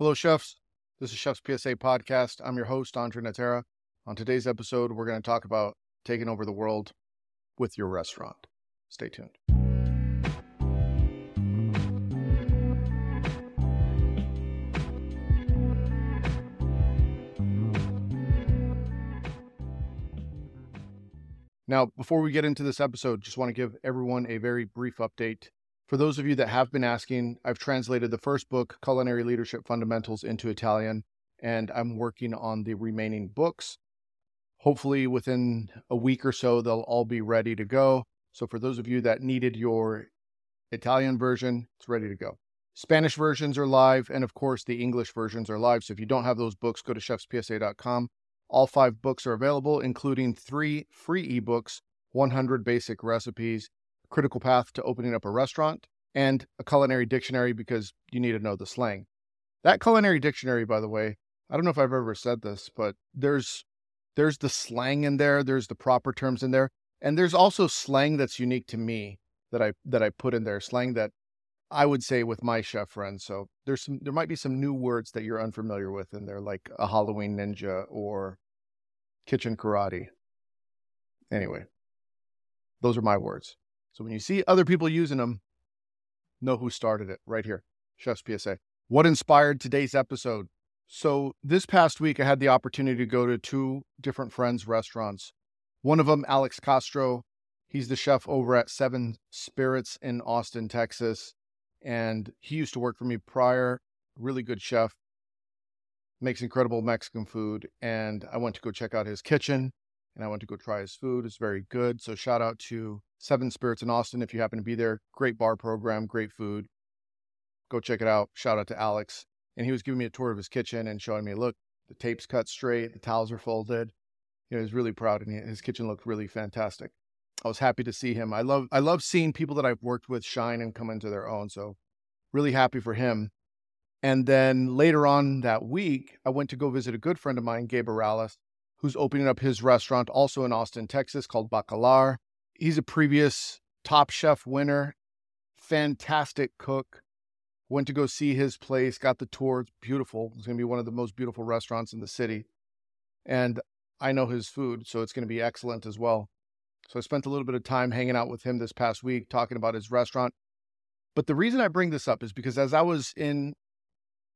Hello, chefs. This is Chef's PSA Podcast. I'm your host, Andre Natera. On today's episode, we're going to talk about taking over the world with your restaurant. Stay tuned. Now, before we get into this episode, just want to give everyone a very brief update. For those of you that have been asking, I've translated the first book, Culinary Leadership Fundamentals, into Italian, and I'm working on the remaining books. Hopefully, within a week or so, they'll all be ready to go. So, for those of you that needed your Italian version, it's ready to go. Spanish versions are live, and of course, the English versions are live. So, if you don't have those books, go to chefspsa.com all five books are available, including three free ebooks 100 basic recipes, critical path to opening up a restaurant, and a culinary dictionary because you need to know the slang. That culinary dictionary, by the way, I don't know if I've ever said this, but there's there's the slang in there, there's the proper terms in there, and there's also slang that's unique to me that I that I put in there, slang that I would say with my chef friends. So there's some there might be some new words that you're unfamiliar with in there, like a Halloween ninja or kitchen karate. Anyway, those are my words. So when you see other people using them, know who started it right here. Chef's PSA. What inspired today's episode? So this past week, I had the opportunity to go to two different friends' restaurants. One of them, Alex Castro. He's the chef over at Seven Spirits in Austin, Texas and he used to work for me prior. Really good chef, makes incredible Mexican food. And I went to go check out his kitchen and I went to go try his food. It's very good. So shout out to Seven Spirits in Austin if you happen to be there. Great bar program, great food. Go check it out. Shout out to Alex. And he was giving me a tour of his kitchen and showing me, look, the tape's cut straight, the towels are folded. You know, he was really proud and his kitchen looked really fantastic. I was happy to see him. I love I love seeing people that I've worked with shine and come into their own. So really happy for him. And then later on that week, I went to go visit a good friend of mine, Gabe who's opening up his restaurant also in Austin, Texas called Bacalar. He's a previous Top Chef winner, fantastic cook. Went to go see his place, got the tour. It's beautiful. It's going to be one of the most beautiful restaurants in the city. And I know his food, so it's going to be excellent as well. So I spent a little bit of time hanging out with him this past week, talking about his restaurant. But the reason I bring this up is because as I was in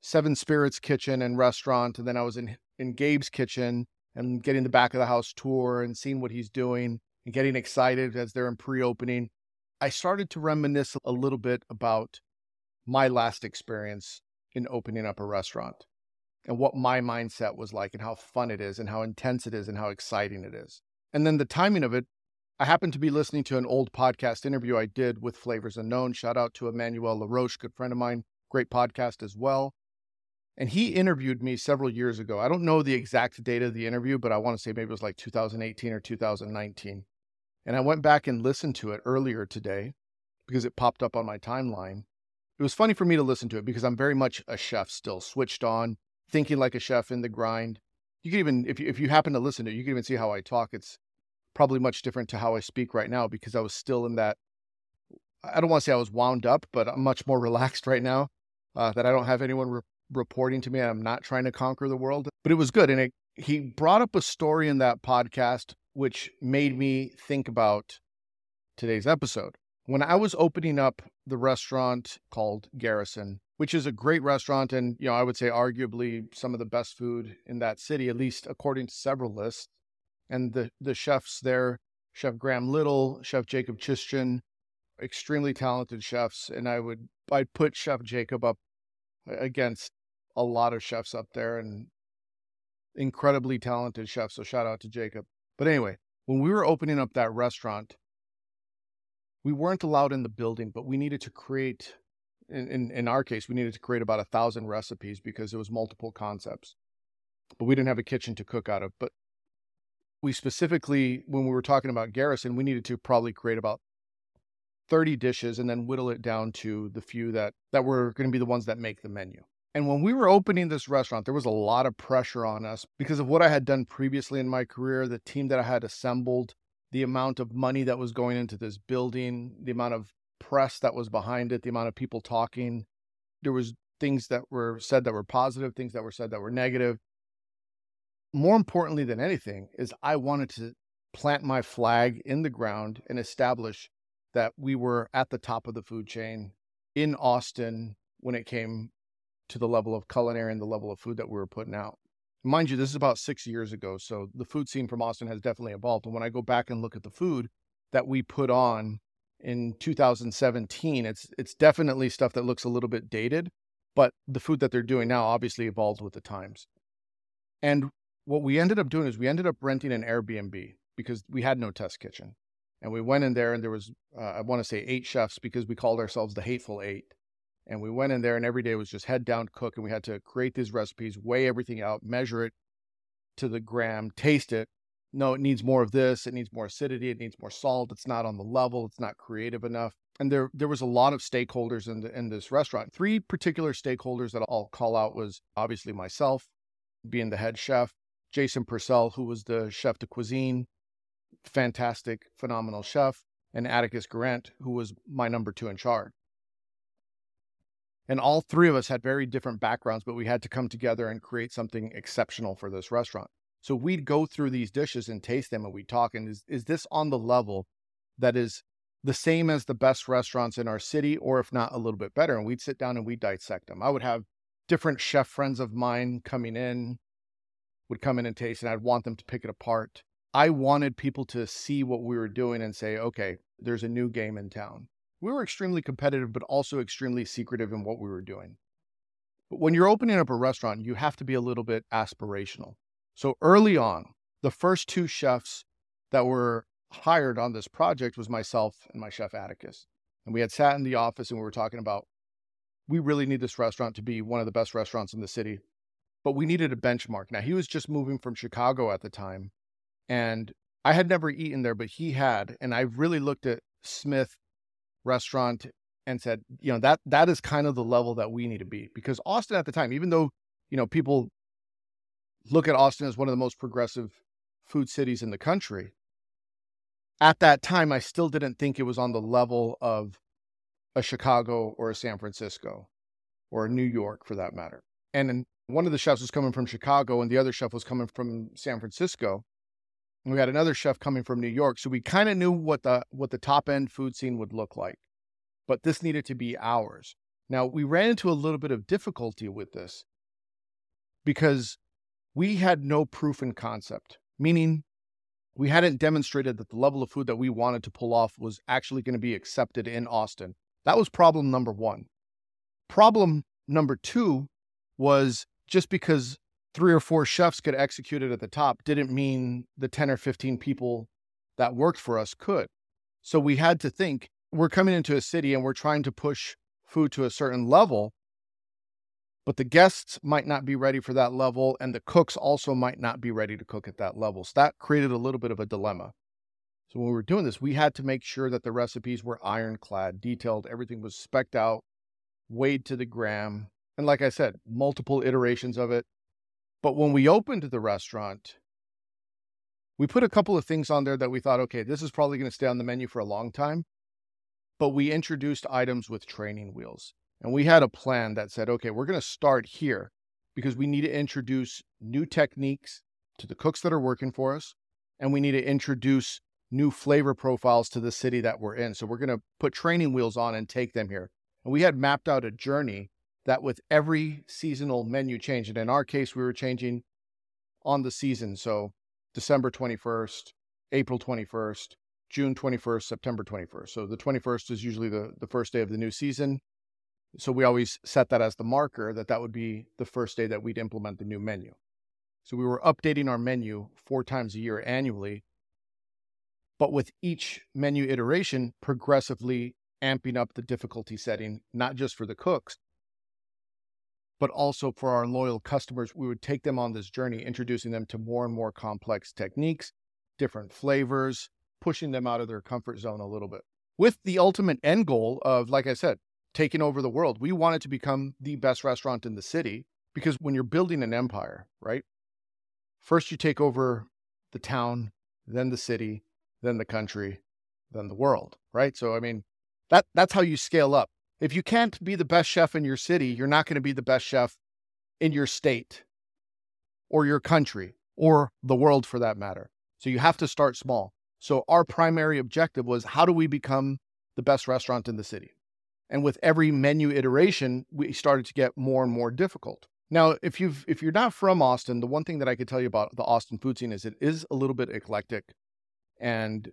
Seven Spirits kitchen and restaurant, and then I was in in Gabe's kitchen and getting the back of the house tour and seeing what he's doing and getting excited as they're in pre-opening, I started to reminisce a little bit about my last experience in opening up a restaurant and what my mindset was like and how fun it is and how intense it is and how exciting it is. And then the timing of it I happened to be listening to an old podcast interview I did with Flavors Unknown. Shout out to Emmanuel LaRoche, good friend of mine, great podcast as well. And he interviewed me several years ago. I don't know the exact date of the interview, but I want to say maybe it was like 2018 or 2019. And I went back and listened to it earlier today because it popped up on my timeline. It was funny for me to listen to it because I'm very much a chef still, switched on, thinking like a chef in the grind. You can even, if you, if you happen to listen to it, you can even see how I talk. It's probably much different to how I speak right now because I was still in that. I don't want to say I was wound up, but I'm much more relaxed right now. Uh, that I don't have anyone re- reporting to me. I'm not trying to conquer the world, but it was good. And it, he brought up a story in that podcast which made me think about today's episode. When I was opening up the restaurant called Garrison, which is a great restaurant and you know I would say arguably some of the best food in that city, at least according to several lists and the the chefs there, Chef Graham Little, Chef Jacob Chistchen, extremely talented chefs, and I would I'd put Chef Jacob up against a lot of chefs up there and incredibly talented chefs. So shout out to Jacob. But anyway, when we were opening up that restaurant, we weren't allowed in the building, but we needed to create in, in, in our case, we needed to create about a thousand recipes because there was multiple concepts. But we didn't have a kitchen to cook out of. But we specifically, when we were talking about Garrison, we needed to probably create about 30 dishes and then whittle it down to the few that that were going to be the ones that make the menu. And when we were opening this restaurant, there was a lot of pressure on us because of what I had done previously in my career, the team that I had assembled, the amount of money that was going into this building, the amount of press that was behind it, the amount of people talking. There was things that were said that were positive, things that were said that were negative. More importantly than anything is I wanted to plant my flag in the ground and establish that we were at the top of the food chain in Austin when it came to the level of culinary and the level of food that we were putting out. Mind you, this is about six years ago. So the food scene from Austin has definitely evolved. And when I go back and look at the food that we put on in 2017, it's it's definitely stuff that looks a little bit dated, but the food that they're doing now obviously evolved with the times. And what we ended up doing is we ended up renting an Airbnb because we had no test kitchen. And we went in there and there was, uh, I want to say eight chefs because we called ourselves the Hateful Eight. And we went in there and every day was just head down cook. And we had to create these recipes, weigh everything out, measure it to the gram, taste it. No, it needs more of this. It needs more acidity. It needs more salt. It's not on the level. It's not creative enough. And there, there was a lot of stakeholders in, the, in this restaurant. Three particular stakeholders that I'll call out was obviously myself, being the head chef, Jason Purcell, who was the chef de cuisine, fantastic, phenomenal chef, and Atticus Grant, who was my number two in charge. And all three of us had very different backgrounds, but we had to come together and create something exceptional for this restaurant. So we'd go through these dishes and taste them and we'd talk. And is, is this on the level that is the same as the best restaurants in our city, or if not a little bit better? And we'd sit down and we'd dissect them. I would have different chef friends of mine coming in, would come in and taste, and I'd want them to pick it apart. I wanted people to see what we were doing and say, okay, there's a new game in town. We were extremely competitive, but also extremely secretive in what we were doing. But when you're opening up a restaurant, you have to be a little bit aspirational. So early on, the first two chefs that were hired on this project was myself and my chef Atticus. And we had sat in the office and we were talking about we really need this restaurant to be one of the best restaurants in the city, but we needed a benchmark. Now, he was just moving from Chicago at the time and I had never eaten there, but he had. And I really looked at Smyth restaurant and said, you know, that that is kind of the level that we need to be. Because Austin at the time, even though, you know, people look at Austin as one of the most progressive food cities in the country, at that time I still didn't think it was on the level of a Chicago or a San Francisco or a New York for that matter. And one of the chefs was coming from Chicago and the other chef was coming from San Francisco we had another chef coming from New York, so we kind of knew what the what the top end food scene would look like. But this needed to be ours. Now, we ran into a little bit of difficulty with this because we had no proof in concept, meaning we hadn't demonstrated that the level of food that we wanted to pull off was actually going to be accepted in Austin. That was problem number 1. Problem number 2 was just because three or four chefs could execute it at the top didn't mean the 10 or 15 people that worked for us could. So we had to think we're coming into a city and we're trying to push food to a certain level, but the guests might not be ready for that level and the cooks also might not be ready to cook at that level. So that created a little bit of a dilemma. So when we were doing this, we had to make sure that the recipes were ironclad, detailed, everything was specked out, weighed to the gram. And like I said, multiple iterations of it, but when we opened the restaurant, we put a couple of things on there that we thought, okay, this is probably going to stay on the menu for a long time. But we introduced items with training wheels. And we had a plan that said, okay, we're going to start here because we need to introduce new techniques to the cooks that are working for us. And we need to introduce new flavor profiles to the city that we're in. So we're going to put training wheels on and take them here. And we had mapped out a journey that with every seasonal menu change, and in our case, we were changing on the season. So December 21st, April 21st, June 21st, September 21st. So the 21st is usually the, the first day of the new season. So we always set that as the marker that that would be the first day that we'd implement the new menu. So we were updating our menu four times a year annually, but with each menu iteration, progressively amping up the difficulty setting, not just for the cooks, but also for our loyal customers, we would take them on this journey, introducing them to more and more complex techniques, different flavors, pushing them out of their comfort zone a little bit. With the ultimate end goal of, like I said, taking over the world. We wanted to become the best restaurant in the city because when you're building an empire, right? First, you take over the town, then the city, then the country, then the world, right? So, I mean, that that's how you scale up. If you can't be the best chef in your city, you're not going to be the best chef in your state or your country or the world for that matter. So you have to start small. So our primary objective was how do we become the best restaurant in the city? And with every menu iteration, we started to get more and more difficult. Now, if you've if you're not from Austin, the one thing that I could tell you about the Austin food scene is it is a little bit eclectic and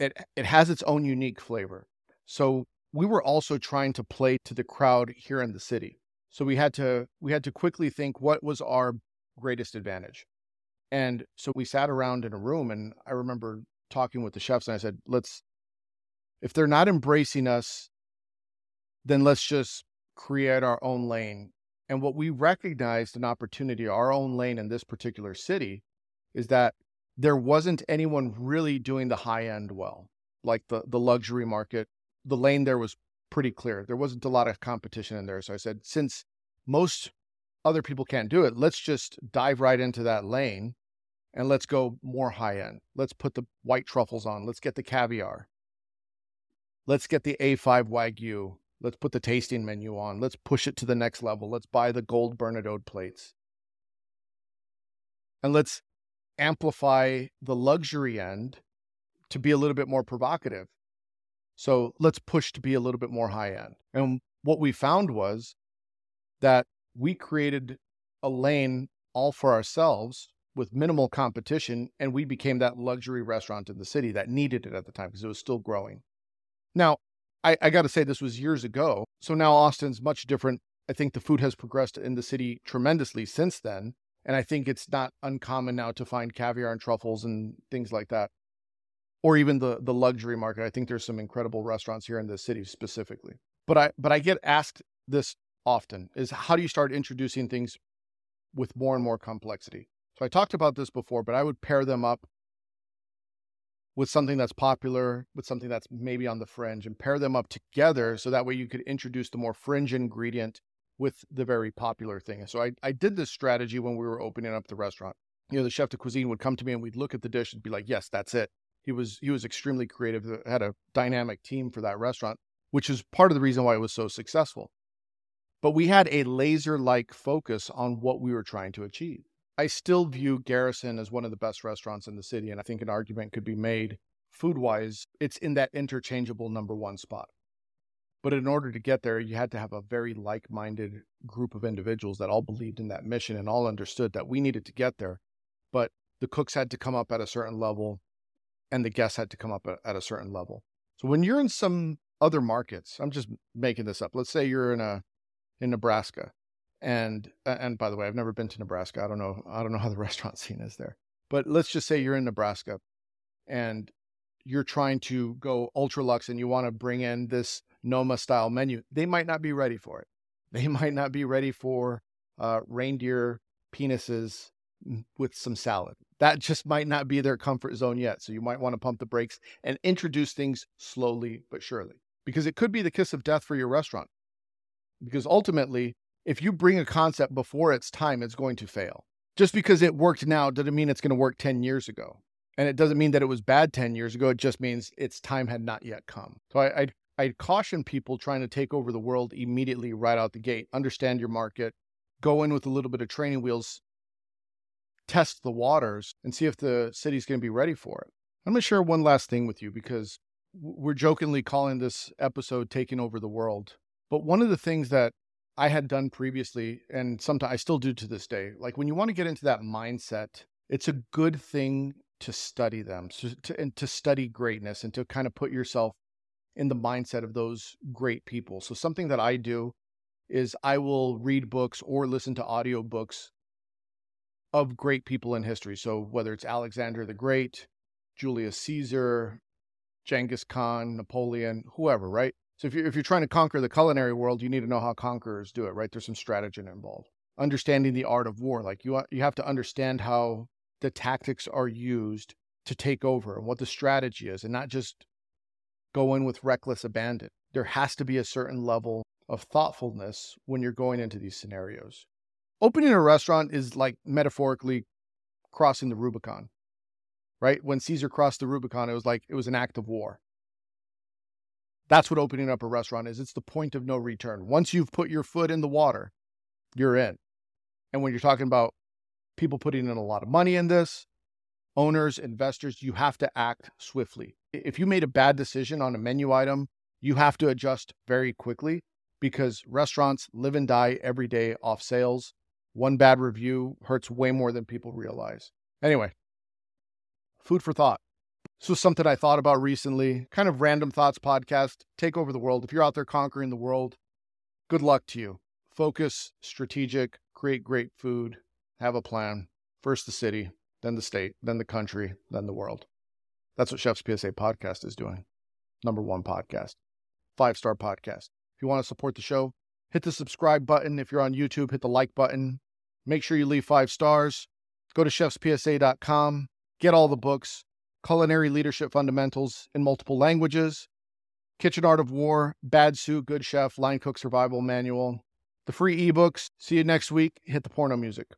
it it has its own unique flavor. So we were also trying to play to the crowd here in the city. So we had to we had to quickly think what was our greatest advantage. And so we sat around in a room and I remember talking with the chefs and I said, let's if they're not embracing us, then let's just create our own lane and what we recognized an opportunity, our own lane in this particular city, is that there wasn't anyone really doing the high end well, like the the luxury market. The lane there was pretty clear. There wasn't a lot of competition in there. So I said, since most other people can't do it, let's just dive right into that lane and let's go more high end. Let's put the white truffles on. Let's get the caviar. Let's get the A5 Wagyu. Let's put the tasting menu on. Let's push it to the next level. Let's buy the gold Bernardaud plates. And let's amplify the luxury end to be a little bit more provocative. So let's push to be a little bit more high end. And what we found was that we created a lane all for ourselves with minimal competition, and we became that luxury restaurant in the city that needed it at the time because it was still growing. Now, I, I got to say, this was years ago. So now Austin's much different. I think the food has progressed in the city tremendously since then. And I think it's not uncommon now to find caviar and truffles and things like that. Or even the the luxury market. I think there's some incredible restaurants here in the city specifically. But I but I get asked this often is how do you start introducing things with more and more complexity? So I talked about this before, but I would pair them up with something that's popular, with something that's maybe on the fringe, and pair them up together so that way you could introduce the more fringe ingredient with the very popular thing. So I, I did this strategy when we were opening up the restaurant. You know, the chef de cuisine would come to me and we'd look at the dish and be like, yes, that's it. He was he was extremely creative, uh, had a dynamic team for that restaurant, which is part of the reason why it was so successful. But we had a laser-like focus on what we were trying to achieve. I still view Garrison as one of the best restaurants in the city. And I think an argument could be made food wise, it's in that interchangeable number one spot. But in order to get there, you had to have a very like minded group of individuals that all believed in that mission and all understood that we needed to get there. But the cooks had to come up at a certain level and the guests had to come up at a certain level. So when you're in some other markets, I'm just making this up. Let's say you're in a in Nebraska and and by the way, I've never been to Nebraska. I don't know. I don't know how the restaurant scene is there. But let's just say you're in Nebraska, and you're trying to go ultra lux, and you want to bring in this Noma style menu. They might not be ready for it. They might not be ready for uh, reindeer penises with some salad. That just might not be their comfort zone yet. So you might want to pump the brakes and introduce things slowly but surely, because it could be the kiss of death for your restaurant. Because ultimately, if you bring a concept before its time, it's going to fail. Just because it worked now doesn't mean it's going to work 10 years ago. And it doesn't mean that it was bad 10 years ago. It just means its time had not yet come. So I, I'd, I'd caution people trying to take over the world immediately right out the gate. Understand your market, go in with a little bit of training wheels, test the waters, and see if the city's going to be ready for it. I'm going to share one last thing with you because we're jokingly calling this episode Taking Over the World. But one of the things that I had done previously, and sometimes I still do to this day. Like when you want to get into that mindset, it's a good thing to study them, so to, and to study greatness, and to kind of put yourself in the mindset of those great people. So something that I do is I will read books or listen to audiobooks of great people in history. So whether it's Alexander the Great, Julius Caesar, Genghis Khan, Napoleon, whoever, right? So if you're, if you're trying to conquer the culinary world, you need to know how conquerors do it, right? There's some strategy involved. Understanding the art of war, like you you have to understand how the tactics are used to take over and what the strategy is, and not just go in with reckless abandon. There has to be a certain level of thoughtfulness when you're going into these scenarios. Opening a restaurant is like metaphorically crossing the Rubicon, right? When Caesar crossed the Rubicon, it was like it was an act of war That's what opening up a restaurant is. It's the point of no return. Once you've put your foot in the water, you're in. And when you're talking about people putting in a lot of money in this, owners, investors, you have to act swiftly. If you made a bad decision on a menu item, you have to adjust very quickly because restaurants live and die every day off sales. One bad review hurts way more than people realize. Anyway, food for thought. This was something I thought about recently, kind of random thoughts podcast. Take over the world. If you're out there conquering the world, good luck to you. Focus, strategic, create great food, have a plan. First the city, then the state, then the country, then the world. That's what Chef's PSA podcast is doing. Number one podcast, five star podcast. If you want to support the show, hit the subscribe button. If you're on YouTube, hit the like button. Make sure you leave five stars. Go to chefspsa.com, get all the books, Culinary Leadership Fundamentals in multiple languages, Kitchen Art of War, Bad Soup, Good Chef, Line Cook Survival Manual, the free ebooks. See you next week. Hit the porno music.